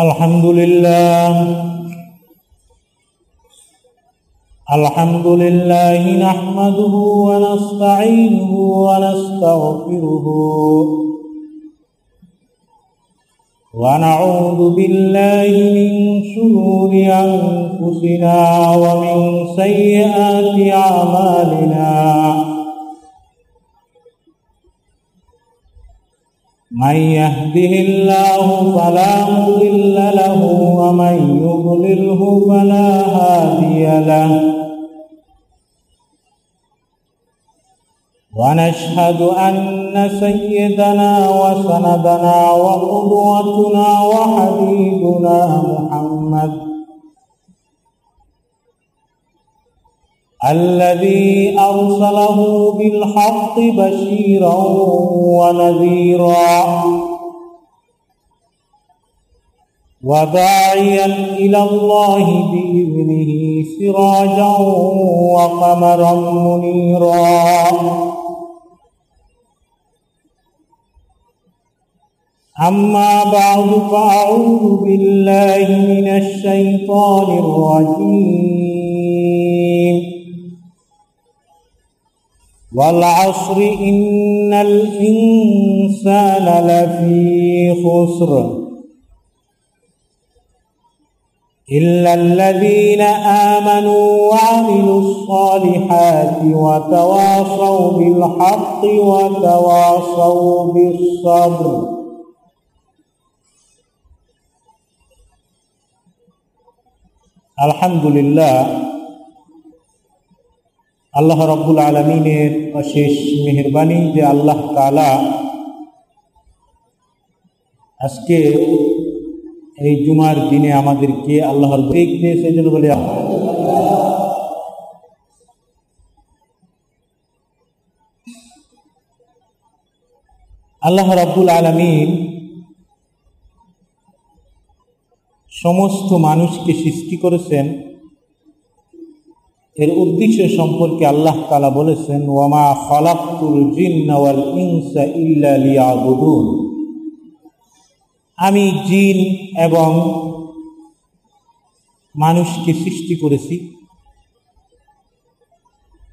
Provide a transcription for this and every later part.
الحمد لله الحمد لله نحمده ونستعينه ونستغفره. ونعوذ بالله من شرور أنفسنا ومن سيئات أعمالنا. من يهده الله فلا مضل له ومن يضلله فلا هادي له. ونشهد أن سيدنا وسندنا وقدوتنا وحبيبنا محمد الذي أرسله بالحق بشيرا ونذيرا وداعيا إلى الله بإذنه سراجا وقمرا منيرا. أما بعد فأعوذ بالله من الشيطان الرجيم. والعصر إن الإنسان لفي خسر إلا الذين آمنوا وعملوا الصالحات وتواصوا بالحق وتواصوا بالصبر. الحمد لله আল্লাহ রব্বুল আলমিনের অশেষ মেহরবানি যে আল্লাহ তালা আজকে এই জুমার দিনে আমাদেরকে আল্লাহর দেখবে সেই জন্য বলে আল্লাহ রব্বুল আলমিন সমস্ত মানুষকে সৃষ্টি করেছেন এর উদ্দেশ্য সম্পর্কে আল্লাহ তালা বলেছেন, ওয়ামা খালাকুল জিন্নাওয়াল ইনসা ইল্লা আমি জিন এবং মানুষকে সৃষ্টি করেছি।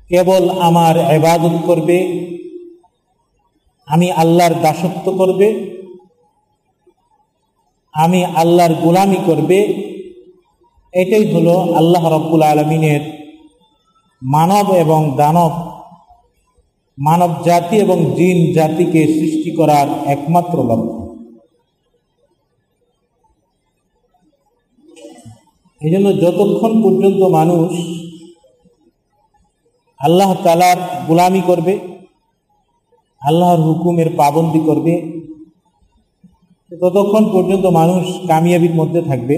কেবল আমার এবাদত করবে, আমি আল্লাহর দাসত্ব করবে, আমি আল্লাহর গোলামি করবে, এটাই হলো আল্লাহ রব্বুল আলমিনের মানব এবং দানব, মানব জাতি এবং জিন জাতিকে সৃষ্টি করার একমাত্র লক্ষ্য। এই জন্য যতক্ষণ পর্যন্ত মানুষ আল্লাহ তালার গোলামি করবে, আল্লাহর হুকুমের পাবন্দি করবে, ততক্ষণ পর্যন্ত মানুষ কামিয়াবির মধ্যে থাকবে।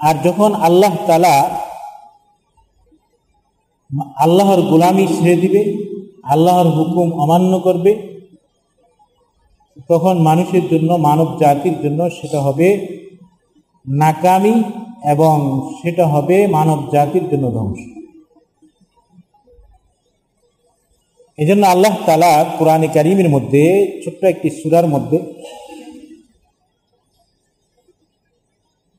আর যখন আল্লাহ তালা আল্লাহর গোলামি ছেড়ে দিবে, আল্লাহর হুকুম অমান্য করবে, তখন মানুষের জন্য, মানব জাতির জন্য সেটা হবে নাকামি এবং সেটা হবে মানব জাতির জন্য ধ্বংস। এই জন্য আল্লাহ তালা কোরআনে কারিমের মধ্যে, ছোট্ট একটি সুরার মধ্যে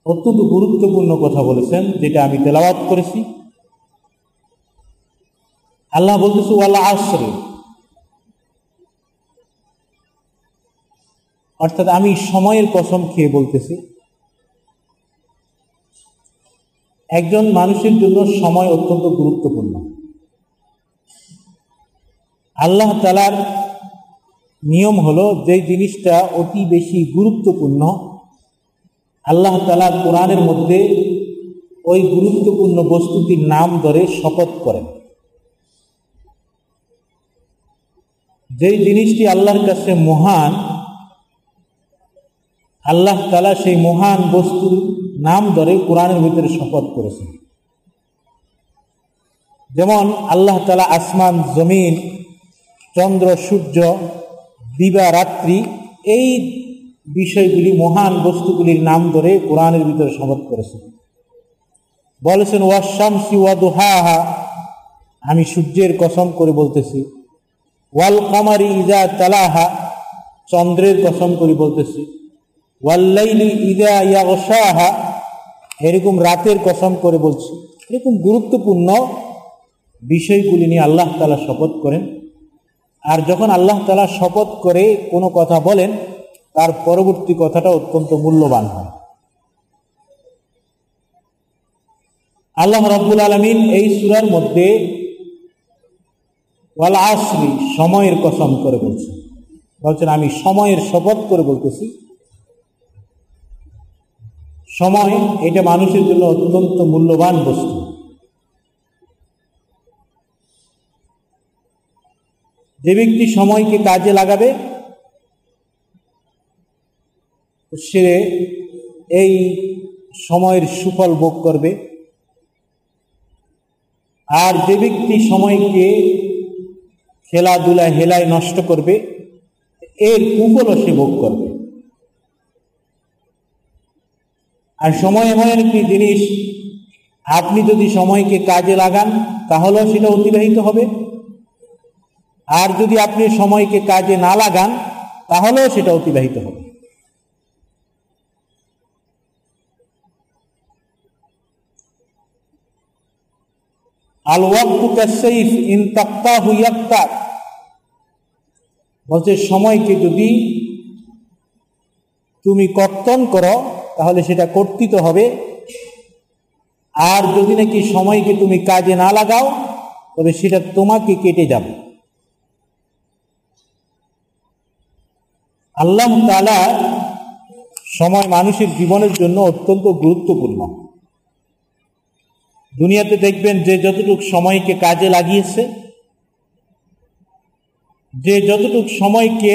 অত্যন্ত গুরুত্বপূর্ণ কথা বলেছেন, যেটা আমি তেলাওয়াত করেছি। আল্লাহ বলতেছে ওয়াল্লা আশ্রে অর্থাৎ আমি সময়ের কসম খেয়ে বলতেছি, একজন মানুষের জন্য সময় অত্যন্ত গুরুত্বপূর্ণ। আল্লাহ তালার নিয়ম হলো, যে জিনিসটা অতি বেশি গুরুত্বপূর্ণ, আল্লাহ তালা কোরআনের মধ্যে ওই গুরুত্বপূর্ণ বস্তুটির নাম ধরে শপথ করেন। যেই জিনিসটি আল্লাহর কাছে মহান, আল্লাহ তালা সেই মহান বস্তুর নাম ধরে কোরআনের ভিতরে শপথ করেছেন। যেমন আল্লাহ তালা আসমান, জমিন, চন্দ্র, সূর্য, দিবা, রাত্রি, এই বিষয়গুলি মহান বস্তুগুলির নাম ধরে কোরআনের ভিতরে শপথ করেছেন। বলেছেন ওয়াশামসি ওয়াদুহাহা, আমি সূর্যের কসম করে বলতেছি ওয়াল কামারি ইজা তালাহা, চন্দ্রের কসম করে বলতেছি। ওয়াল্লাইলি ইদা ইয়াগশাহা, এরকম রাতের কসম করে বলছি। এরকম গুরুত্বপূর্ণ বিষয়গুলি নিয়ে আল্লাহ তালা শপথ করেন। আর যখন আল্লাহ তালা শপথ করে কোনো কথা বলেন, তার পরবর্তী কথাটা অত্যন্ত মূল্যবান হয়। আল্লাহ রব্বুল আলমিন এই সুরার মধ্যে ওয়াল আসরি, সময়ের কসম করে বলছেন বলছেন, আমি সময়ের শপথ করে বলতেছি। সময়, এটা মানুষের জন্য অত্যন্ত মূল্যবান বস্তু। যে ব্যক্তি সময়কে কাজে লাগাবে, সে এই সময়ের সুফল ভোগ করবে। আর যে ব্যক্তি সময়কে খেলাধুলায় হেলায় নষ্ট করবে, এর কুফলও সে ভোগ করবে। আর সময় এমন একটি জিনিস, আপনি যদি সময়কে কাজে লাগান, তাহলেও সেটা অতিবাহিত হবে। আর যদি আপনি সময়কে কাজে না লাগান, তাহলেও সেটা অতিবাহিত হবে। ইন বলছে, সময়কে যদি তুমি কর্তন করো, তাহলে সেটা কর্তিত হবে। আর যদি নাকি সময়কে তুমি কাজে না লাগাও, তবে সেটা তোমাকে কেটে যাবে। আল্লাহ তালা সময় মানুষের জীবনের জন্য অত্যন্ত গুরুত্বপূর্ণ। দুনিয়াতে দেখবেন যে যতটুকু সময়কে কাজে লাগিয়েছে, যে যতটুক সময়কে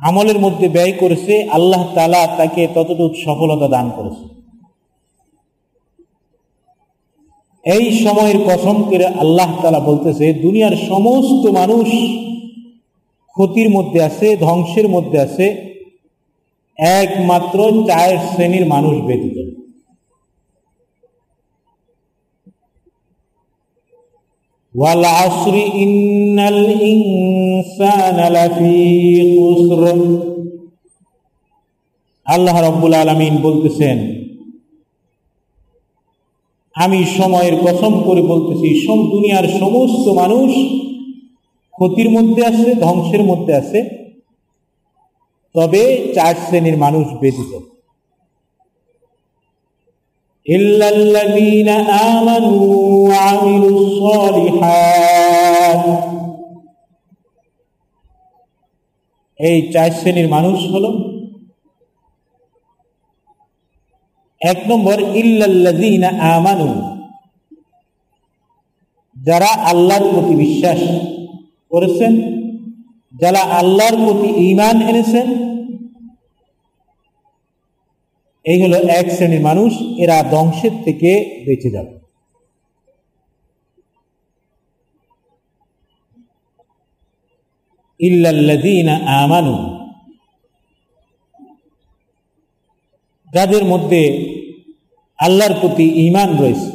আমলের মধ্যে ব্যয় করেছে, আল্লাহ তালা তাকে ততটুক সফলতা দান করেছে। এই সময়ের কসম করে আল্লাহ তালা বলতেছে, দুনিয়ার সমস্ত মানুষ ক্ষতির মধ্যে আছে, ধ্বংসের মধ্যে আছে, একমাত্র চার শ্রেণির মানুষ ব্যতীত। والعصر إن الإنسان لفي خسر আল্লাহ রব্বুল আলমিন বলতেছেন আমি সময়ের কসম করে বলতেছি সব দুনিয়ার সমস্ত মানুষ ক্ষতির মধ্যে আছে ধ্বংসের মধ্যে আছে তবে চার শ্রেণীর মানুষ ব্যতীত إلا الذين آمنوا وعملوا الصالحات এই চার শ্রেণীর মানুষ হল এক নম্বর ইল্লাল্লাযীনা আমানু যারা আল্লাহর প্রতি বিশ্বাস করেছেন যারা আল্লাহর প্রতি ঈমান এনেছেন এই হলো এক শ্রেণির মানুষ, এরা ধ্বংসের থেকে বেঁচে যাবে। আমানু। যাদের মধ্যে আল্লাহর প্রতি ইমান রয়েছে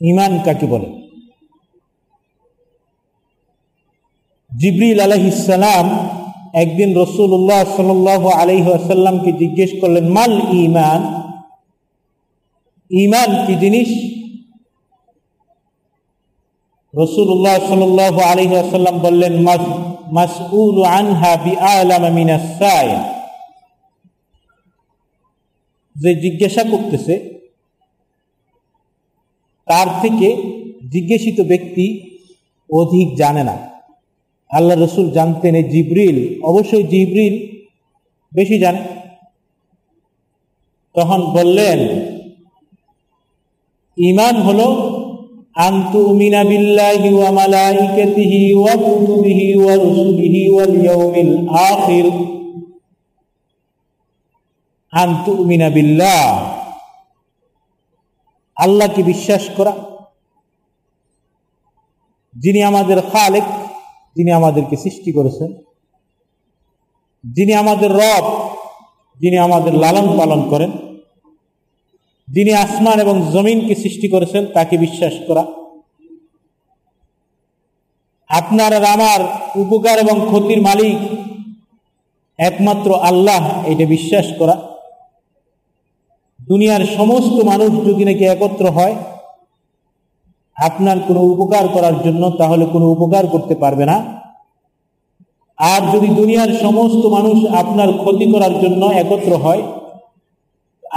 ইমান কাকে বলে? জিবরিল আলহিসাম একদিন রসুল্লাহ সাল আলহি আসাল্লামকে জিজ্ঞেস করলেন, মাল ইমান ইমান কি জিনিস? আলহি আসাল্লাম বললেন আনহা বি যে জিজ্ঞাসা করতেছে, তার থেকে জিজ্ঞাসিত ব্যক্তি অধিক জানে না। আল্লাহ রসুল জানতেন এই জিব্রিল। অবশ্যই জিব্রিল বেশি জানে। তখন বললেন ইমান হলো আন্তু মিনা বিল্লাহি ওয়া মালাইকাতিহি ওয়া কুতুবিহি ওয়া রুসুলিহি ওয়াল ইয়াউমিল আখির। আন্তু মিনা বিল্লাহ। আল্লাহকে বিশ্বাস করা। যিনি আমাদের খালেক যিনি আমাদেরকে সৃষ্টি করেছেন, যিনি আমাদের রব, যিনি আমাদের লালন পালন করেন, যিনি আসমান এবং জমিনকে সৃষ্টি করেছেন, তাকে বিশ্বাস করা। আপনার আর আমার উপকার এবং ক্ষতির মালিক একমাত্র আল্লাহ, এটা বিশ্বাস করা। দুনিয়ার সমস্ত মানুষ যদি নাকি একত্র হয় আপনার কোনো উপকার করার জন্য তাহলে কোনো উপকার করতে পারবে না। আর যদি দুনিয়ার সমস্ত মানুষ আপনার ক্ষতি করার জন্য একত্র হয়,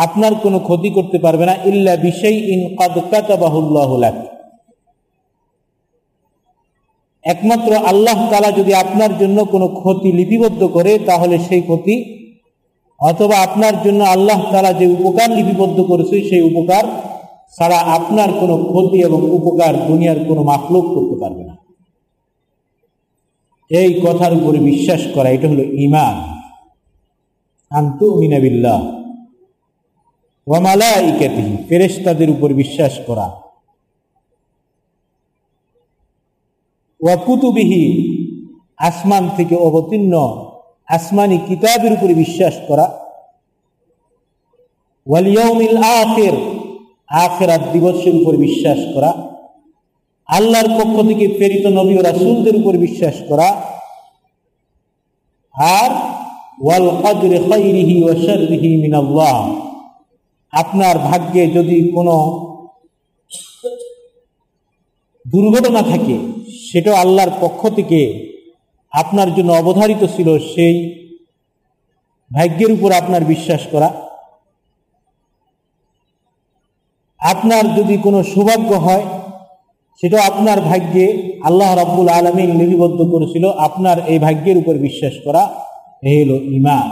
আপনার কোনো ক্ষতি করতে পারবে না। ইল্লা বিষয় ইন কাদকাতাবাহুল্লাহ একমাত্র আল্লাহ তালা যদি আপনার জন্য কোনো ক্ষতি লিপিবদ্ধ করে, তাহলে সেই ক্ষতি, অথবা আপনার জন্য আল্লাহ তালা যে উপকার লিপিবদ্ধ করেছে, সেই উপকার ছাড়া আপনার কোনো ক্ষতি এবং উপকার দুনিয়ার কোনো মাফলুক করতে পারবে না। এই কথার উপরে বিশ্বাস করা, এটা হলো ইমান আন্তু ওয়ামালা ফেরেস্তাদের উপর বিশ্বাস করা। ওয়াকুতুবিহি আসমান থেকে অবতীর্ণ, আসমানি কিতাবের উপরে বিশ্বাস করা। ওয়ালিয়মিল আখের আখেরাত দিবসের উপর বিশ্বাস করা, আল্লাহর পক্ষ থেকে প্রেরিত নবী রাসুলদের উপর বিশ্বাস করা, আর ওয়াল কদরে খৈরিহি ও শররিহি মিনাল্লাহ। আপনার ভাগ্যে যদি কোনো দুর্ঘটনা থাকে, সেটা আল্লাহর পক্ষ থেকে আপনার জন্য অবধারিত ছিল, সেই ভাগ্যের উপর আপনার বিশ্বাস করা। আপনার যদি কোনো সৌভাগ্য হয় সেটা আপনার ভাগ্যে আল্লাহ রাব্বুল আলমিন লিপিবদ্ধ করেছিল। আপনার এই ভাগ্যের উপর বিশ্বাস করা হল ইমান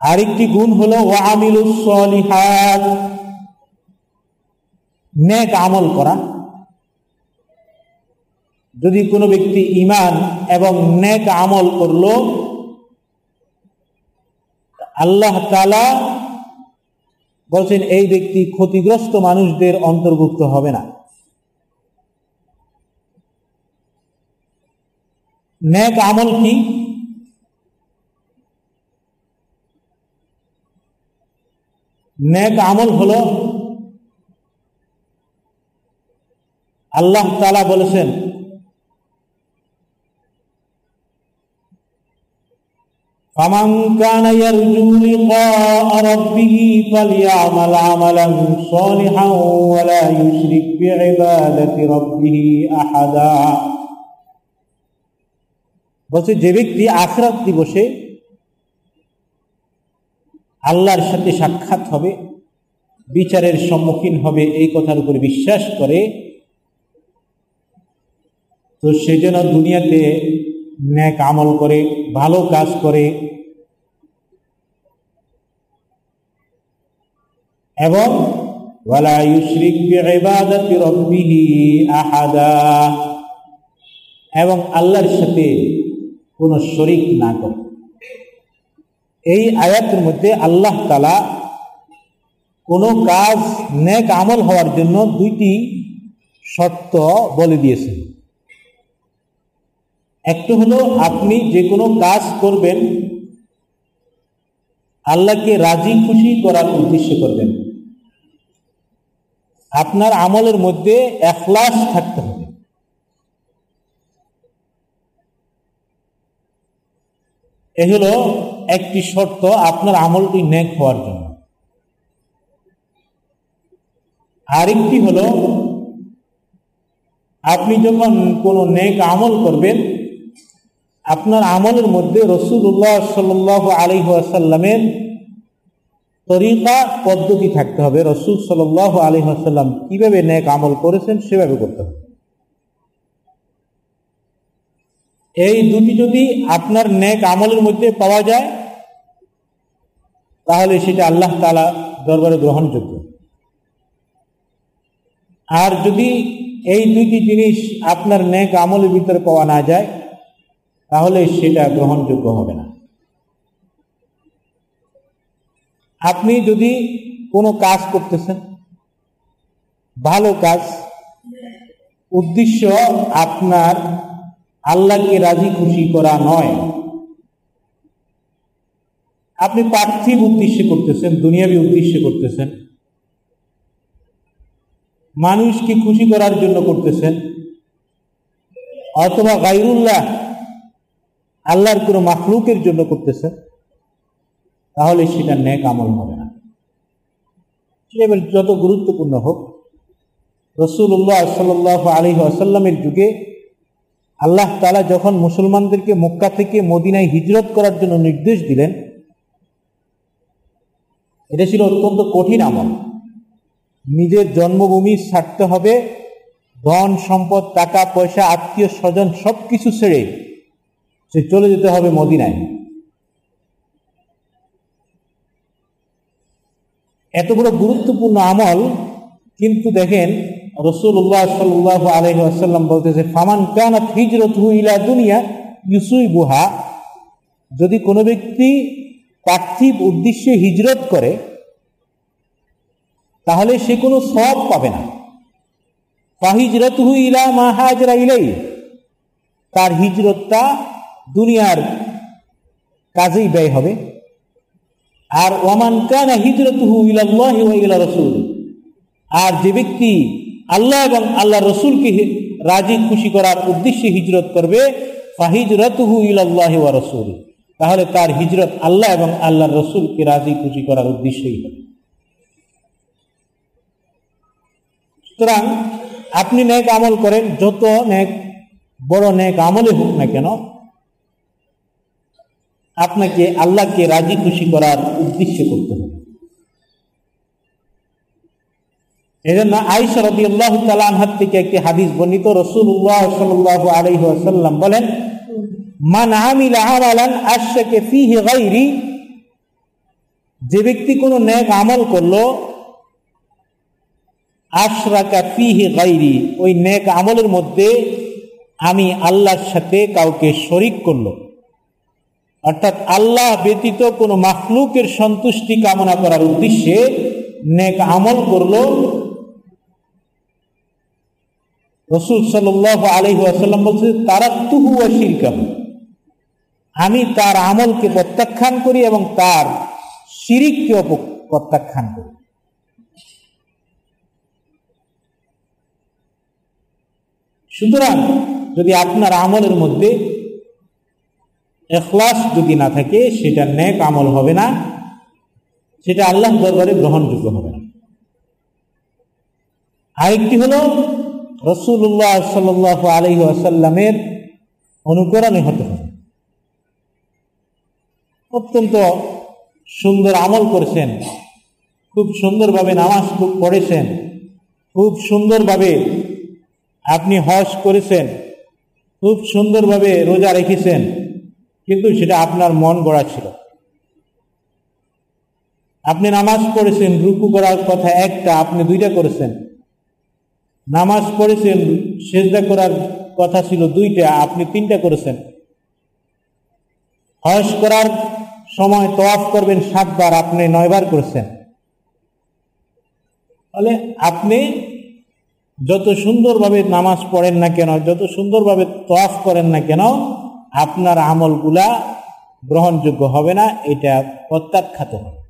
আরেকটি গুণ হলো ওয়ামিলুসলিহাত নেক আমল করা। যদি কোনো ব্যক্তি ইমান এবং নেক আমল করল আল্লাহ তালা বলছেন, এই ব্যক্তি ক্ষতিগ্রস্ত মানুষদের অন্তর্ভুক্ত হবে না। নেক আমল কি? নেক আমল হলো, আল্লাহ তালা বলেছেন فمن كان يرجو لقاء ربه فليعمل عملا صالحا ولا يشرك بعبادة ربه أحدا বলছে যে ব্যক্তি আখরাত দিবসে আল্লাহর সাথে সাক্ষাৎ হবে বিচারের সম্মুখীন হবে এই কথার উপরে বিশ্বাস করে তো সে যেন দুনিয়াতে ন্যাক আমল করে, ভালো কাজ করে। এবং এবং আল্লাহর সাথে কোনো শরিক না করে। এই আয়াতের মধ্যে আল্লাহ তালা কোনো কাজ নেক আমল হওয়ার জন্য দুইটি শর্ত বলে দিয়েছেন। একটা হলো আপনি যে কোনো কাজ করবেন, আল্লাহকে রাজি খুশি করার উদ্দেশ্যে করবেন। আপনার আমলের মধ্যে এখলাস থাকতে হবে। এ হলো একটি শর্ত আপনার আমলটি ন্যাক হওয়ার জন্য। আরেকটি হলো, আপনি যখন কোনো নেক আমল করবেন আপনার আমলের মধ্যে রসুল্লাহ সাল আলী আসাল্লামের তরিকা, পদ্ধতি থাকতে হবে। রসুল সাল আলী আসাল্লাম কীভাবে ন্যাক আমল করেছেন সেভাবে করতে হবে। এই দুটি যদি আপনার ন্যাক আমলের মধ্যে পাওয়া যায়, তাহলে সেটা আল্লাহ তালা দরবারে গ্রহণযোগ্য। আর যদি এই দুইটি জিনিস আপনার ন্যাক আমলের ভিতরে পাওয়া না যায় তাহলে সেটা গ্রহণযোগ্য হবে না। আপনি যদি কোনো কাজ করতেছেন, ভালো কাজ, উদ্দেশ্য আপনার আল্লাহকে রাজি খুশি করা নয়। আপনি পার্থিব উদ্দেশ্যে করতেছেন, দুনিয়াবি উদ্দেশ্যে করতেছেন। মানুষকে খুশি করার জন্য করতেছেন। অথবা গাইরুল্লাহ আল্লাহর কোনো মাখলুকের জন্য করতেছে, তাহলে সেটা ন্যাক আমল হবে না। সেটা যত গুরুত্বপূর্ণ হোক রসুল্লাহ সাল্লাহ আলী আসাল্লামের যুগে আল্লাহ তালা যখন মুসলমানদেরকে মক্কা থেকে মদিনায় হিজরত করার জন্য নির্দেশ দিলেন, এটা ছিল অত্যন্ত কঠিন আমল। নিজের জন্মভূমি ছাড়তে হবে, ধন, সম্পদ, টাকা, পয়সা আত্মীয় স্বজন সব কিছু ছেড়ে সে চলে যেতে হবে মদিনায়। এত বড় গুরুত্বপূর্ণ আমল, কিন্তু দেখেন রসুল্লাহ সাল্লাহ আলহাসাল্লাম বলতেছে, ফামান কানাত হিজরত ইলা দুনিয়া ইউসুই বুহা যদি কোনো ব্যক্তি পার্থিব উদ্দেশ্যে হিজরত করে, তাহলে সে কোনো সব পাবে না। ফাহিজরত ইলা মাহাজরা ইলাই তার হিজরতটা দুনিয়ার কাজেই ব্যয় হবে। আর ওমান কানা হিজরত হু ইলাল্লাহ ইলা রসুল। আর যে ব্যক্তি আল্লাহ এবং আল্লাহ রসুলকে রাজি খুশি করার উদ্দেশ্যে হিজরত করবে ফাহিজরত হু ইলাল্লাহ ওয়া রসুল। তাহলে তার হিজরত আল্লাহ এবং আল্লাহ রসুলকে রাজি খুশি করার উদ্দেশ্যেই হবে। সুতরাং আপনি নেক আমল করেন, যত নেক বড় নেক আমলে হোক না কেন আপনাকে আল্লাহকে রাজি খুশি করার উদ্দেশ্যে করতে হবে। এই জন্য আইসা রবি আল্লাহ তালানহাত থেকে একটি হাদিস বর্ণিত রসুল্লাহ সাল্লাহ আলহি বলেন, মান আমিল আমালান আশাকে ফিহে গাইরি যে ব্যক্তি কোনো নেক আমল করল, আশরাকা ফিহে গাইরি ওই নেক আমলের মধ্যে আমি আল্লাহর সাথে কাউকে শরিক করল। অর্থাৎ আল্লাহ ব্যতীত কোনো মাখলুকের সন্তুষ্টি কামনা করার উদ্দেশ্যে নেক আমল করল রসুল সাল আলহি আসাল্লাম বলছে তারা তুহু শিরকাম আমি তার আমলকে প্রত্যাখ্যান করি এবং তার শিরিককে প্রত্যাখ্যান করি। সুতরাং যদি আপনার আমলের মধ্যে এখলাস যদি না থাকে, সেটা ন্যাক আমল হবে না। সেটা আল্লাহ দরবারে গ্রহণযোগ্য হবে না। আরেকটি হল রসুল্লাহ সাল আলহি আসাল্লামের অনুকরণে হতে হবে অত্যন্ত সুন্দর আমল করেছেন, খুব সুন্দরভাবে নামাজ খুব পড়েছেন, খুব সুন্দরভাবে আপনি হজ করেছেন, খুব সুন্দরভাবে রোজা রেখেছেন। কিন্তু সেটা আপনার মন গড়া ছিল। আপনি নামাজ পড়েছেন, রুকু করার কথা একটা, আপনি দুইটা করেছেন। নামাজ পড়েছেন, সেজদা করার কথা ছিল দুইটা, আপনি তিনটা করেছেন। হজ করার সময় তোয়াফ করবেন সাতবার, আপনি নয়বার করেছেন। ফলে আপনি যত সুন্দরভাবে নামাজ পড়েন না কেন, যত সুন্দরভাবে তোয়াফ করেন না কেন আপনার আমলগুলা গ্রহণযোগ্য হবে না, এটা প্রত্যাখ্যাত হবে।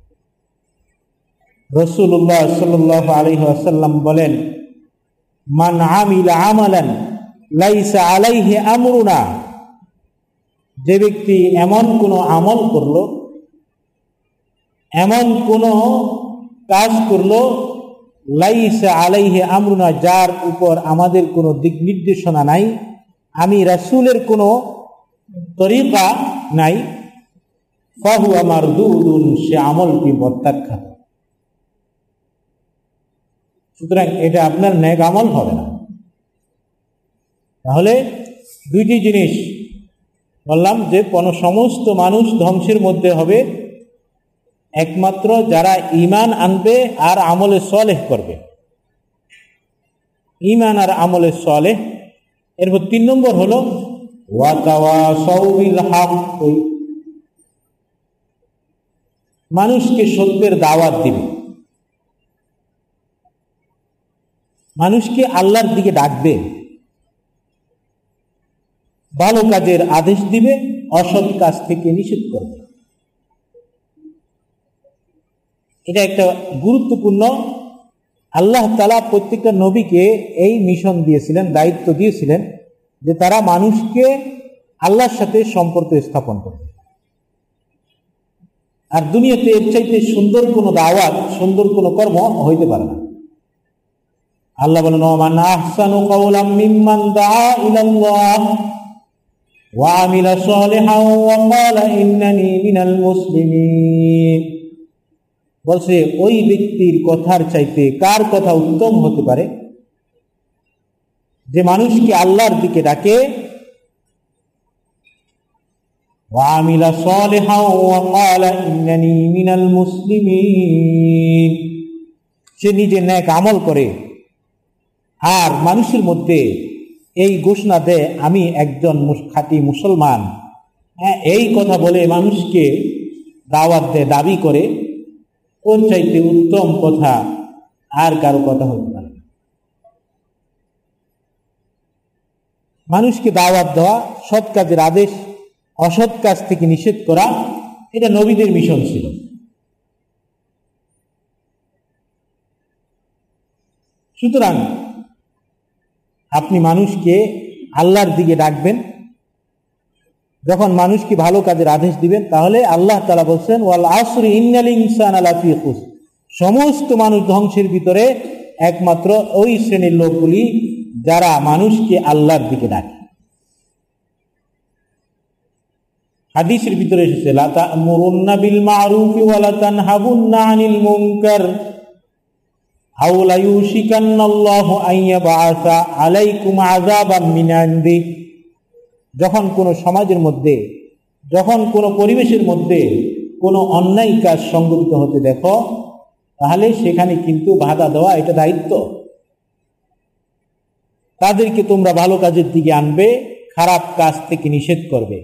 রসুল্লাহ সাল্লাহ আলী আসাল্লাম বলেন, মান আমিল আমালান লাইসা আলাইহে আমরুনা। যে ব্যক্তি এমন কোনো আমল করল, এমন কোনো কাজ করল, লাইসা আলাইহে আমরুনা, যার উপর আমাদের কোনো দিক নির্দেশনা নাই, আমি রাসুলের কোনো তরিকা নাই। ফাহু আমার দুদুন সে আমলটি প্রত্যাখ্যাত। সুতরাং এটা আপনার ন্যাক আমল হবে না। তাহলে দুইটি জিনিস বললাম যে, কোন সমস্ত মানুষ ধ্বংসের মধ্যে হবে, একমাত্র যারা ইমান আনবে আর আমলে সলেহ করবে। ইমান আর আমলে সলেহ, এরপর তিন নম্বর হলো মানুষকে সত্যের দাওয়াত দিবে। মানুষকে আল্লাহর দিকে ডাকবে। ভালো কাজের আদেশ দিবে, অসৎ কাজ থেকে নিষেধ করবে। এটা একটা গুরুত্বপূর্ণ। আল্লাহ তালা প্রত্যেকটা নবীকে এই মিশন দিয়েছিলেন, দায়িত্ব দিয়েছিলেন। যে তারা মানুষকে আল্লাহর সাথে সম্পর্ক স্থাপন করবে আর দুনিয়াতে এর চাইতে সুন্দর কোনো দাওয়াত, সুন্দর কোনো কর্ম হইতে পারে না। আল্লাহ বলেন, ওমান আহসানু কাওলাম মিম্মান দাআ ইলাল্লাহ ওয়া আমিলা সালিহান ওয়া ক্বালা ইন্নানি মিনাল মুসলিমিন। বলছে, ওই ব্যক্তির কথার চাইতে কার কথা উত্তম হতে পারে? যে মানুষকে আল্লাহর দিকে ডাকে وعمل صالحا وقال إنني من المسلمين সে নিজে ন্যাক আমল করে আর মানুষের মধ্যে এই ঘোষণা দেয় আমি একজন খাঁটি মুসলমান হ্যাঁ এই কথা বলে মানুষকে দাওয়াত দেয় দাবি করে কোন চাইতে উত্তম কথা আর কারো কথা হতে পারে মানুষকে দাওয়াত দেওয়া, সৎ কাজের আদেশ, অসৎ কাজ থেকে নিষেধ করা, এটা নবীদের মিশন ছিল। সুতরাং আপনি মানুষকে আল্লাহর দিকে ডাকবেন। যখন মানুষকে ভালো কাজের আদেশ দিবেন, তাহলে আল্লাহ তালা বলছেন, ওয়াল আসরি ইন্নাল ইনসান সমস্ত মানুষ ধ্বংসের ভিতরে একমাত্র ওই শ্রেণির লোকগুলি যারা মানুষকে আল্লাহর দিকে ডাকে। হাদিসের ভিতরে এসেছে লাতা মুরুন্না বিল মারুফি ওয়ালা তানহাবুন্না আনিল মুনকার। আও লা ইউশিকান্নাল্লাহু আলাইকুম আযাবাম যখন কোনো সমাজের মধ্যে, যখন কোনো পরিবেশের মধ্যে কোনো অন্যায় কাজ সংগঠিত হতে দেখো, তাহলে সেখানে কিন্তু বাধা দেওয়া এটা দায়িত্ব। তাদেরকে তোমরা ভালো কাজের দিকে আনবে, খারাপ কাজ থেকে নিষেধ করবে।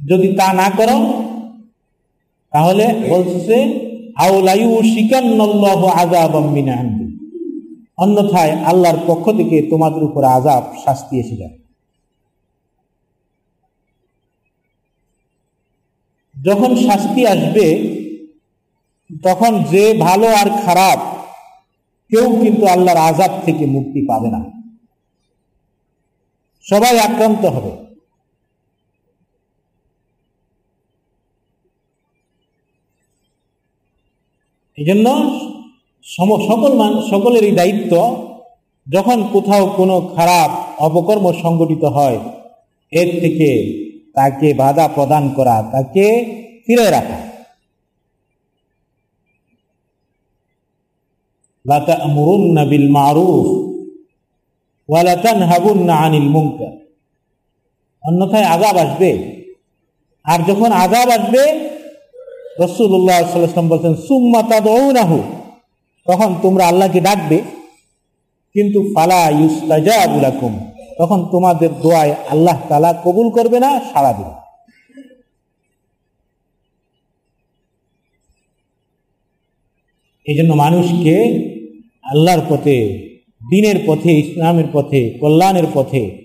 যদি তা না করো, তাহলে বলছে অন্যথায় আল্লাহর পক্ষ থেকে তোমাদের উপর আজাব শাস্তি এসে যাবে। যখন শাস্তি আসবে, তখন যে ভালো আর খারাপ কেউ কিন্তু আল্লাহর আজাব থেকে মুক্তি পাবে না। সবাই আক্রান্ত হবে। এই জন্য সকল মান, সকলেরই দায়িত্ব যখন কোথাও কোনো খারাপ অপকর্ম সংগঠিত হয়, এর থেকে তাকে বাধা প্রদান করা, তাকে ফিরে রাখা। বিল মারুফ আনিল মুনকার। অন্যথায় আজাব আসবে। আর যখন আজাব আসবে রসুল্লাহ সাল্লাম বলছেন, সুম্মা তাদৌনাহু তখন তোমরা আল্লাহকে ডাকবে। কিন্তু ফালা ইউস্তাজাবুলাকুম তখন তোমাদের দোয়ায় আল্লাহ তালা কবুল করবে না, সাড়া দেবে এই জন্য মানুষকে আল্লাহর পথে, দিনের পথে, ইসলামের পথে, কল্যাণের পথে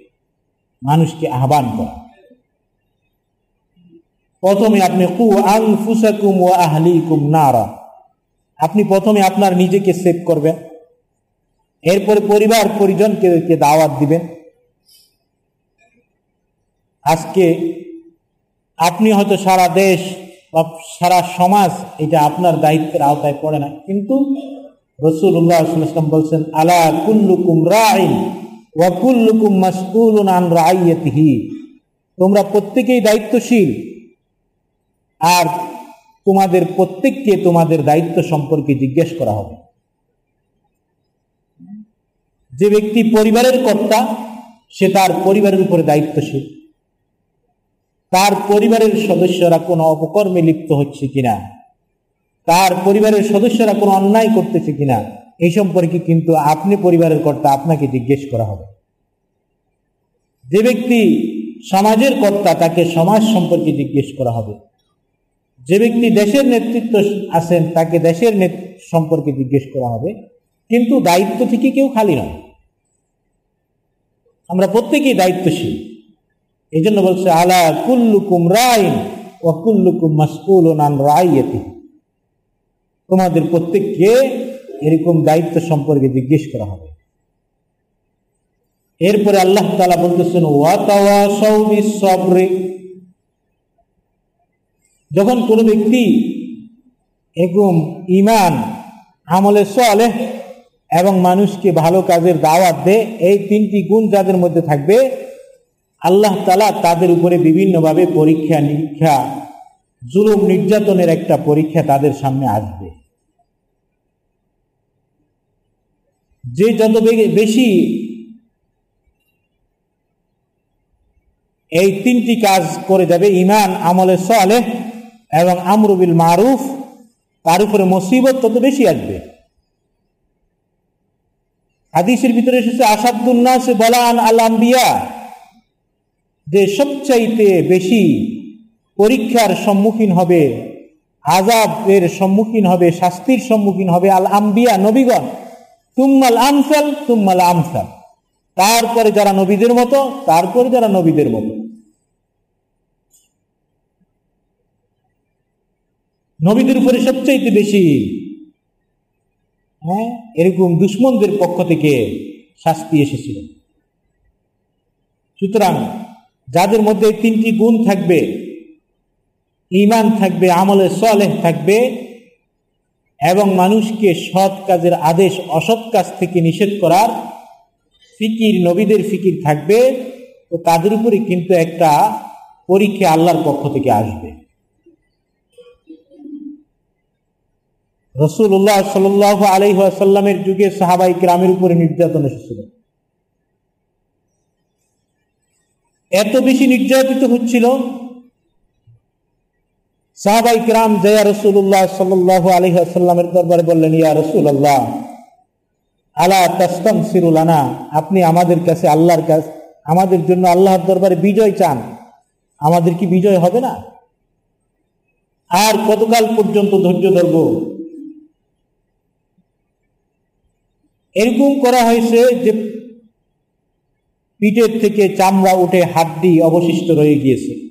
মানুষকে আহ্বান করা। প্রথমে আপনি কু আং ফুসাকুম ও আহলিকুম নারা। আপনি প্রথমে আপনার নিজেকে সেভ করবেন। এরপরে পরিবার পরিজনকে দাওয়াত দিবেন। আজকে আপনি হয়তো সারা দেশ বা সারা সমাজ এটা আপনার দায়িত্বের আওতায় পড়ে না। কিন্তু রসুল্লাহাম বলছেন আলা কুল্লুকুম রাইন ওয়াকুল্লুকুম মাসকুলুন আন তোমরা প্রত্যেকেই দায়িত্বশীল। আর তোমাদের প্রত্যেককে তোমাদের দায়িত্ব সম্পর্কে জিজ্ঞেস করা হবে। যে ব্যক্তি পরিবারের কর্তা, সে তার পরিবারের উপরে দায়িত্বশীল। তার পরিবারের সদস্যরা কোনো অপকর্মে লিপ্ত হচ্ছে কিনা? তার পরিবারের সদস্যরা কোনো অন্যায় করতেছে কিনা, এই সম্পর্কে কিন্তু আপনি পরিবারের কর্তা আপনাকে জিজ্ঞেস করা হবে। যে ব্যক্তি সমাজের কর্তা, তাকে সমাজ সম্পর্কে জিজ্ঞেস করা হবে। যে ব্যক্তি দেশের নেতৃত্ব আছেন, তাকে দেশের সম্পর্কে জিজ্ঞেস করা হবে। কিন্তু দায়িত্ব থেকে কেউ খালি নয়। আমরা প্রত্যেকেই দায়িত্বশীল। এই জন্য বলছে, আলা কুল্লুকুম রাইন ও কুল্লুকুম মাসকুল রাইয়েতি তোমাদের প্রত্যেককে এরকম দায়িত্ব সম্পর্কে জিজ্ঞেস করা হবে। এরপরে আল্লাহ তালা বলতেছেন যখন কোনো ব্যক্তি এরকম ইমান আমলে চলে এবং মানুষকে ভালো কাজের দাওয়াত দে এই তিনটি গুণ যাদের মধ্যে থাকবে, আল্লাহ তালা তাদের উপরে বিভিন্নভাবে পরীক্ষা নিরীক্ষা জুলুম নির্যাতনের একটা পরীক্ষা তাদের সামনে আসবে। যে যত বেশি এই তিনটি কাজ করে যাবে ইমান আমলে সলে এবং আমরুবিল মারুফ, তার উপরে মুসিবত তত বেশি আসবে। হাদিসের ভিতরে এসেছে আসাদুল্নাস বলান আল আম্বিয়া, যে সবচাইতে বেশি পরীক্ষার সম্মুখীন হবে আজাবের সম্মুখীন হবে, শাস্তির সম্মুখীন হবে আল আম্বিয়া নবীগণ। তুম্মাল আমসাল তুম্মাল আমসাল। তারপরে যারা নবীদের মতো, তারপরে যারা নবীদের মতো। নবীদের উপরে সবচাইতে বেশি হ্যাঁ এরকম দুশ্মনদের পক্ষ থেকে শাস্তি এসেছিল। সুতরাং যাদের মধ্যে তিনটি গুণ থাকবে ইমান থাকবে, আমলে সলেহ থাকবে এবং মানুষকে সৎ কাজের আদেশ, অসৎ কাজ থেকে নিষেধ করার ফিকির, নবীদের ফিকির থাকবে তো তাদের উপরে কিন্তু একটা পরীক্ষা আল্লাহর পক্ষ থেকে আসবে। রসুল্লাহ সাল আলহাসাল্লামের যুগে সাহাবাই গ্রামের উপরে নির্যাতন এসেছিল। এত বেশি নির্যাতিত হচ্ছিল সাহাবাই কিরাম জয়া রসুল্লাহ সাল্লাহ আলহাসাল্লামের দরবারে বললেন, ইয়া রসুল্লাহ আলা তাস্তম সিরুলানা আপনি আমাদের কাছে আল্লাহর কাছে, আমাদের জন্য আল্লাহর দরবারে বিজয় চান। আমাদের কি বিজয় হবে না? আর কতকাল পর্যন্ত ধৈর্য ধরব? এরকম করা হয়েছে যে পিঠের থেকে চামড়া উঠে হাড্ডি অবশিষ্ট রয়ে গিয়েছে।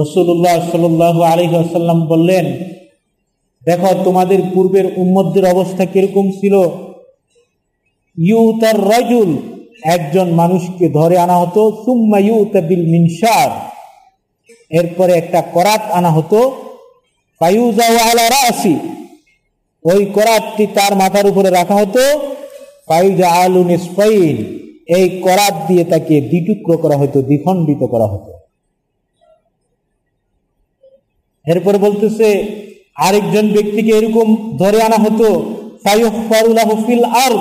রসুল্লাহ সাল আলহাসাল্লাম বললেন, দেখো, তোমাদের পূর্বের উম্মদের অবস্থা কীরকম ছিল? ইউতার রজুল, একজন মানুষকে ধরে আনা হতো, সুম্মা ইউতাবিল মিনসার এরপরে একটা করাত আনা হতো রাশি ওই করাতটি তার মাথার উপরে রাখা হতো পায়ুজা আলু নিসফাইন। এই করাত দিয়ে তাকে দ্বিটুক্র করা হতো, দ্বিখণ্ডিত করা হতো। এরপরে বলতেছে, আরেকজন ব্যক্তিকে এরকম ধরে আনা হতো আর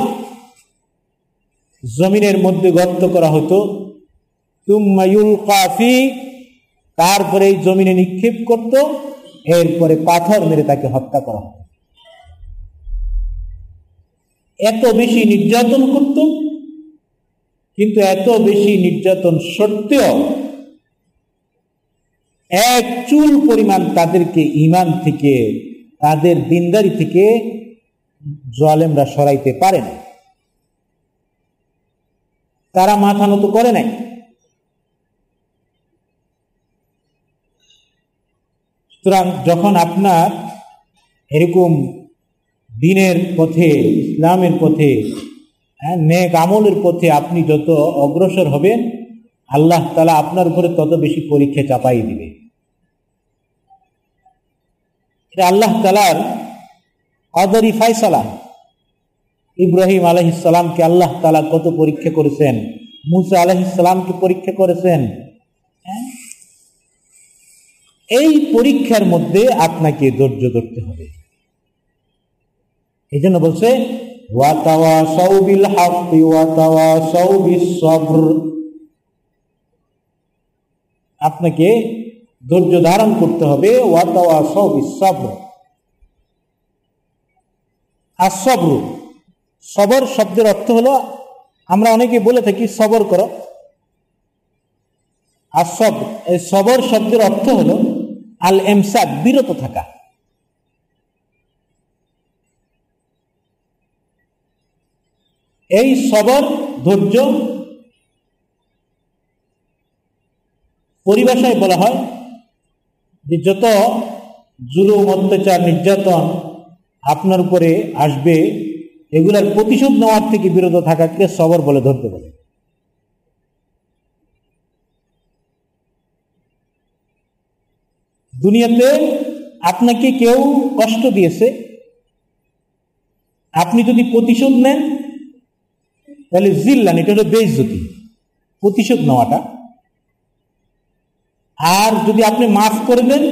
জমিনের মধ্যে গর্ত করা হতো। তুমায়ুল কাফি তারপরে এই জমিনে নিক্ষেপ করত। এরপরে পাথর মেরে তাকে হত্যা করা হতো। এত বেশি নির্যাতন করত, কিন্তু এত বেশি নির্যাতন সত্ত্বেও এক চুল পরিমাণ তাদেরকে ইমান থেকে তাদের দিনদারি থেকে জলেমরা সরাইতে পারে না তারা মাথা নত করে নাই। সুতরাং যখন আপনার এরকম দিনের পথে ইসলামের পথে হ্যাঁ, নেক আমলের পথে আপনি যত অগ্রসর হবেন আল্লাহ তালা আপনার উপরে তত বেশি পরীক্ষা চাপাই দিবে। এটা আল্লাহ তালার অদরি ফাইসালা ইব্রাহিম আলহিসামকে আল্লাহ তালা কত পরীক্ষা করেছেন? মুসা আলহিসামকে পরীক্ষা করেছেন? হ্যাঁ? এই পরীক্ষার মধ্যে আপনাকে ধৈর্য ধরতে হবে। এই জন্য বলছে আপনাকে ধৈর্য ধারণ করতে হবে। আর সবর শব্দের অর্থ হলো, আমরা অনেকে বলে থাকি সবর করো। আর সব এই সবর শব্দের অর্থ হলো আল এমসাক বিরত থাকা। এই সবর, ধৈর্য পরিভাষায় বলা হয় যে যত জুলুম, অত্যাচার, নির্যাতন আপনার উপরে আসবে, এগুলার প্রতিশোধ নেওয়ার থেকে বিরত থাকাকে সবর বলে ধরতে বলে দুনিয়াতে আপনাকে কেউ কষ্ট দিয়েছে, আপনি যদি প্রতিশোধ নেন, তাহলে জিল্লান, এটা হলো বেইজ্জতি। প্রতিশোধ নেওয়াটা আর যদি আপনি মাফ করে দেন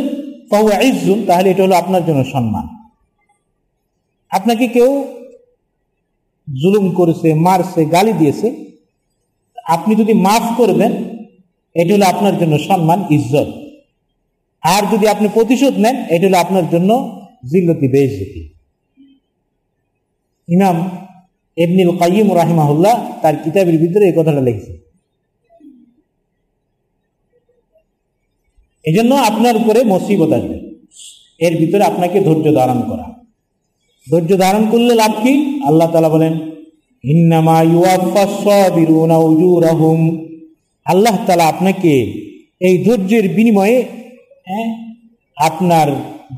তাহু আইজুন তাহলে এটা হলো আপনার জন্য সম্মান। আপনাকে কেউ জুলুম করেছে, মারছে, গালি দিয়েছে, আপনি যদি মাফ করে দেন, এটা হলো আপনার জন্য সম্মান, ইজ্জত। আর যদি আপনি প্রতিশোধ নেন, এটা হলো আপনার জন্য জিল্লতি, বেইজ্জতি। ইমাম এবনিল কাইম রাহিমাহুল্লাহ তার কিতাবের ভিতরে এই কথাটা লিখছে এই জন্য আপনার উপরে মসিবত আসবে। এর ভিতরে আপনাকে ধৈর্য ধারণ করা। ধৈর্য ধারণ করলে লাভ কি? আল্লাহ তালা বলেন আল্লাহ তালা আপনাকে এই ধৈর্যের বিনিময়ে হ্যাঁ, আপনার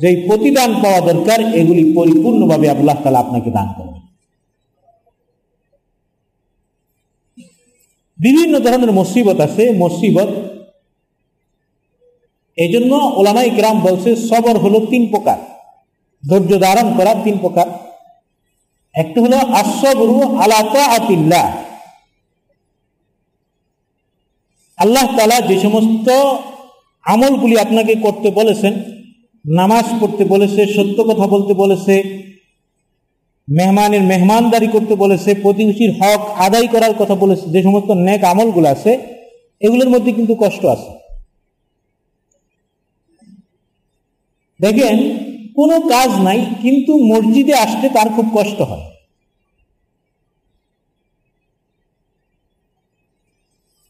যে প্রতিদান পাওয়া দরকার এগুলি পরিপূর্ণভাবে আল্লাহ তালা আপনাকে দান করবেন। বিভিন্ন ধরনের মুসিবত আছে। মুসিবত এই জন্য ওলামাই গ্রাম বলছে, সবর হলো তিন প্রকার। ধৈর্য ধারণ করা তিন প্রকার। একটি হলো আশ্বরু আলাতা আতিল্লা আল্লাহ তালা যে সমস্ত আমলগুলি আপনাকে করতে বলেছেন, নামাজ পড়তে বলেছে, সত্য কথা বলতে বলেছে, মেহমানের মেহমানদারি করতে বলেছে, প্রতিবেশীর হক আদায় করার কথা বলেছে, যে সমস্ত নেক আমলগুলো আছে, এগুলোর মধ্যে কিন্তু কষ্ট আছে। দেখেন, কোনো কাজ নাই, কিন্তু মসজিদে আসতে তার খুব কষ্ট হয়।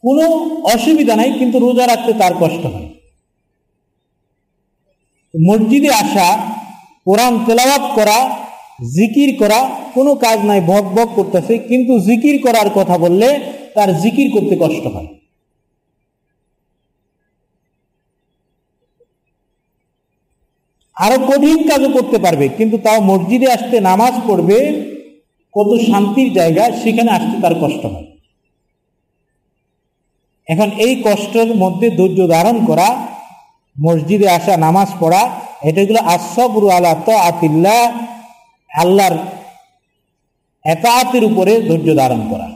কোনো অসুবিধা নাই, কিন্তু রোজা রাখতে তার কষ্ট হয়। মসজিদে আসা, কোরআন তেলাওয়াত করা, জিকির করা, কোনো কাজ নাই ভক ভক করতেছে, কিন্তু জিকির করার কথা বললে তার জিকির করতে কষ্ট হয়। আরও কঠিন কাজও করতে পারবে, কিন্তু তাও মসজিদে আসতে নামাজ পড়বে, কত শান্তির জায়গা, সেখানে আসতে তার কষ্ট হয়। এখন এই কষ্টের মধ্যে ধৈর্য ধারণ করা, মসজিদে আসা, নামাজ পড়া এটাগুলো আশাবরু আল্লাহ তো আতিল্লা আল্লাহর একাতের উপরে ধৈর্য ধারণ করা।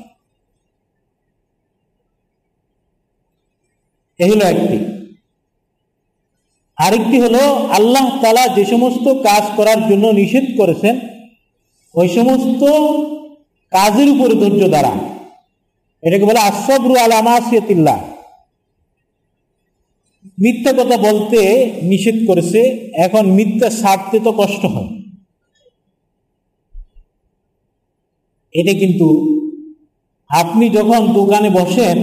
এই হলো একটি। আরেকটি হলো, আল্লাহ তালা যে সমস্ত কাজ করার জন্য নিষেধ করেছেন, ওই সমস্ত কাজের উপরে ধৈর্য দ্বারা। এটাকে বলে আশাবরু আলামাসিয়াতিল্লাহ মিথ্যা কথা বলতে নিষেধ করেছে, এখন মিথ্যা ছাড়তে তো কষ্ট হয়। এটা কিন্তু আপনি যখন দোকানে বসেন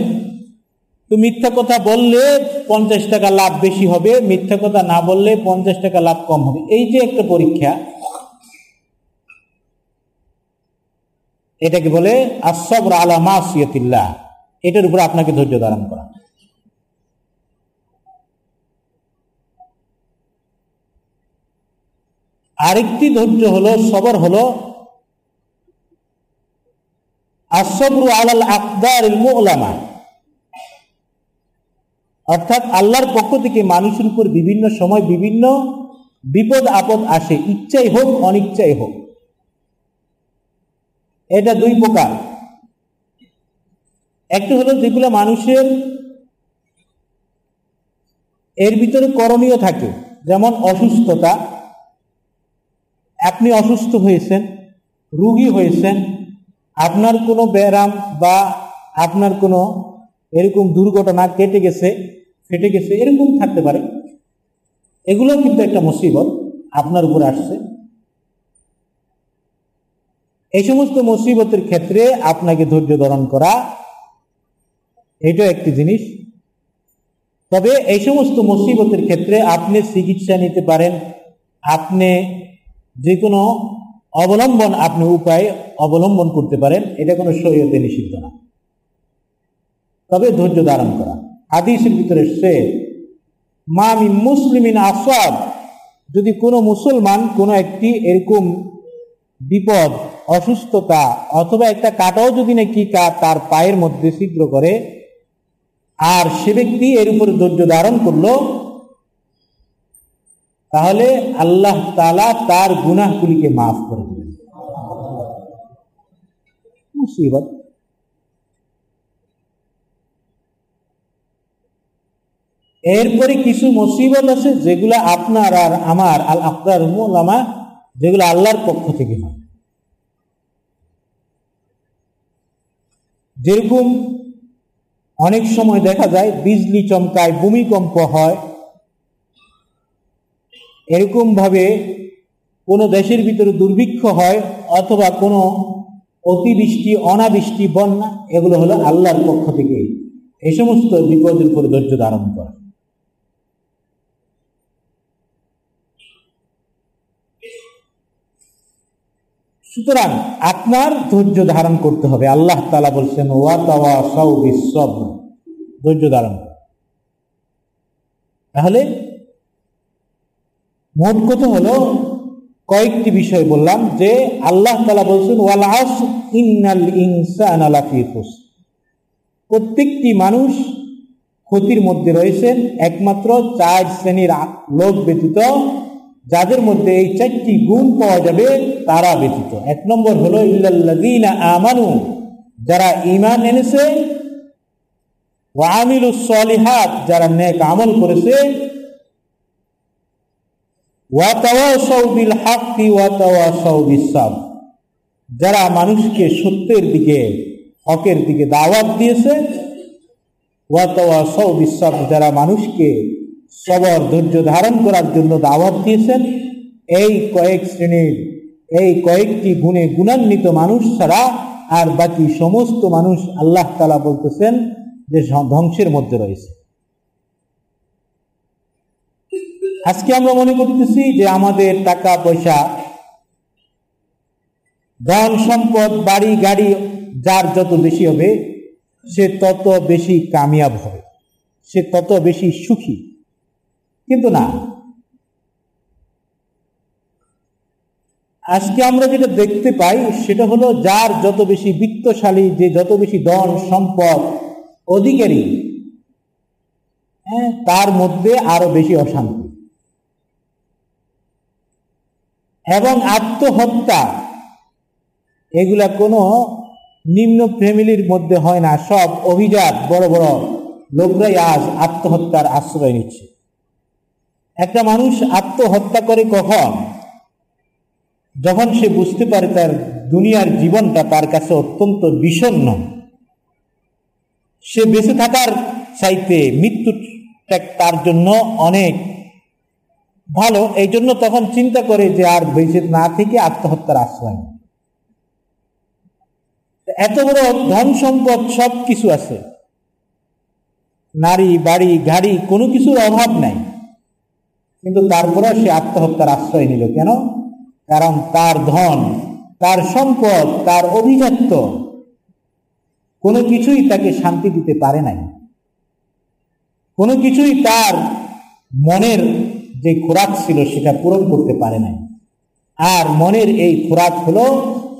তো মিথ্যা কথা বললে পঞ্চাশ টাকা লাভ বেশি হবে, মিথ্যা কথা না বললে পঞ্চাশ টাকা লাভ কম হবে। এই যে একটা পরীক্ষা, এটাকে বলে আসবর আলা মাসিয়তিল্লাহ। এটার উপরে আপনাকে ধৈর্য ধারণ করা। আরেকটি ধৈর্য হলো, সবর হলো আসবরু আলাল আকদার মোলামা অর্থাৎ আল্লাহর পক্ষ থেকে মানুষের উপর বিভিন্ন সময় বিভিন্ন বিপদ, আপদ আসে। ইচ্ছাই হোক, অনিচ্ছাই হোক। এটা দুই প্রকার। একটি হলো যেগুলো মানুষের এর ভিতরে করণীয় থাকে। যেমন অসুস্থতা। আপনি অসুস্থ হয়েছেন, রুগী হয়েছেন, আপনার কোনো ব্যায়াম বা আপনার কোনো এরকম দুর্ঘটনা কেটে গেছে, ফেটে গেছে, এরকম থাকতে পারে। এগুলো কিন্তু একটা মুসিবত আপনার উপর আসছে। এই সমস্ত মুসিবতের ক্ষেত্রে আপনাকে ধৈর্য ধারণ করা, এটা একটি জিনিস। তবে এই সমস্ত মুসিবতের ক্ষেত্রে আপনি চিকিৎসা নিতে পারেন। আপনি যে কোনো অবলম্বন, আপনি উপায় অবলম্বন করতে পারেন। এটা কোনো শরীয়তে নিষিদ্ধ না। তবে ধৈর্য ধারণ করা। হাদিসের ভিতরে সে মামি মুসলিমিন আসাদ। যদি কোনো মুসলমান কোনো একটি এরকম বিপদ, অসুস্থতা অথবা একটা কাটাও যদি নাকি তার পায়ের মধ্যে ছিদ্র করে, আর সে ব্যক্তি এর উপর ধৈর্য ধারণ করল, তাহলে আল্লাহ তালা তার গুনাহগুলিকে মাফ করে দেবেন। মুসিবত। এরপরে কিছু মুসিবত আছে যেগুলো আপনার আর আমার আল আপনার মোলামা যেগুলো আল্লাহর পক্ষ থেকে হয়। যেরকম অনেক সময় দেখা যায়, বিজলি চমকায়, ভূমিকম্প হয়। এরকমভাবে কোনো দেশের ভিতরে দুর্ভিক্ষ হয় অথবা কোনো অতিবৃষ্টি, অনাবৃষ্টি, বন্যা, এগুলো হলো আল্লাহর পক্ষ থেকে এই সমস্ত বিপদের উপরে ধৈর্য ধারণ করে। সুতরাং আপনার ধৈর্য ধারণ করতে হবে। আল্লাহ তালা বলছেন, ওয়া তাওয়া সব ধৈর্য ধারণ তাহলে মোট কথা হলো, কয়েকটি বিষয় বললাম যে আল্লাহ তালা বলছেন ওয়ালাস ইন্নাল ইনসান প্রত্যেকটি মানুষ ক্ষতির মধ্যে রয়েছেন, একমাত্র চার শ্রেণির লোক ব্যতীত যাদের মধ্যে এই চারটি গুণ পাওয়া যাবে, তারা ব্যতীত। এক নম্বর হলো আমানু, যারা ইমান এনেছে, ওয়া সলিহাত, যারা নেক আমল করেছে, ওয়া যারা মানুষকে সত্যের দিকে, হকের দিকে দাওয়াত দিয়েছে, ওয়া তাওয়াসাউ বিসাব যারা মানুষকে সবর ধৈর্য ধারণ করার জন্য দাওয়াত দিয়েছেন। এই কয়েক শ্রেণির, এই কয়েকটি গুণে গুণান্বিত মানুষ ছাড়া আর বাকি সমস্ত মানুষ আল্লাহ তালা বলতেছেন যে ধ্বংসের মধ্যে রয়েছে। আজকে আমরা মনে করতেছি যে আমাদের টাকা পয়সা ধন সম্পদ, বাড়ি, গাড়ি, যার যত বেশি হবে, সে তত বেশি কামিয়াব হবে, সে তত বেশি সুখী। কিন্তু না। আজকে আমরা যেটা দেখতে পাই, সেটা হলো যার যত বেশি বিত্তশালী, যে যত বেশি ধন, সম্পদ, অধিকারী হ্যাঁ তার মধ্যে আরও বেশি অশান্তি। এবং আত্মহত্যা, এগুলা কোনো নিম্ন ফ্যামিলির মধ্যে হয় না। সব অভিজাত বড় বড় লোকরাই আজ আত্মহত্যার আশ্রয় নিচ্ছে। একটা মানুষ আত্মহত্যা করে কখন? যখন সে বুঝতে পারে তার দুনিয়ার জীবনটা তার কাছে অত্যন্ত বিষণ্ন সে বেঁচে থাকার চাইতে মৃত্যু তার জন্য অনেক ভালো। এই জন্য তখন চিন্তা করে যে আর বেঁচে না থেকে আত্মহত্যার আশ্রয় এত বড় ধন সম্পদ সব কিছু আছে। নারী, বাড়ি, গাড়ি কোনো কিছুর অভাব নাই। কিন্তু তারপরে সে আত্মহত্যার আশ্রয় নিল। কেন? কারণ তার ধন, তার সম্পদ, তার অভিজাত্য কোনো কিছুই তাকে শান্তি দিতে পারে নাই। কোনো কিছুই তার মনের যে খোরাক ছিল সেটা পূরণ করতে পারে নাই। আর মনের এই খোরাক হলো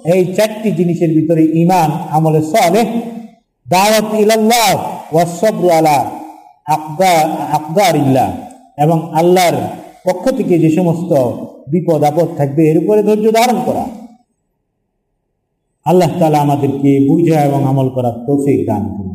এই চারটি জিনিসের ভিতরে ইমান আমলে সলে দাওয়াত ইলাল্লাহ ওয়াসবরু আলা আকদার ইল্লাহ এবং আল্লাহর পক্ষ থেকে যে সমস্ত বিপদ, আপদ থাকবে, এর উপরে ধৈর্য ধারণ করা। আল্লাহ তালা আমাদেরকে বুঝা এবং আমল করার তৌফিক দান করে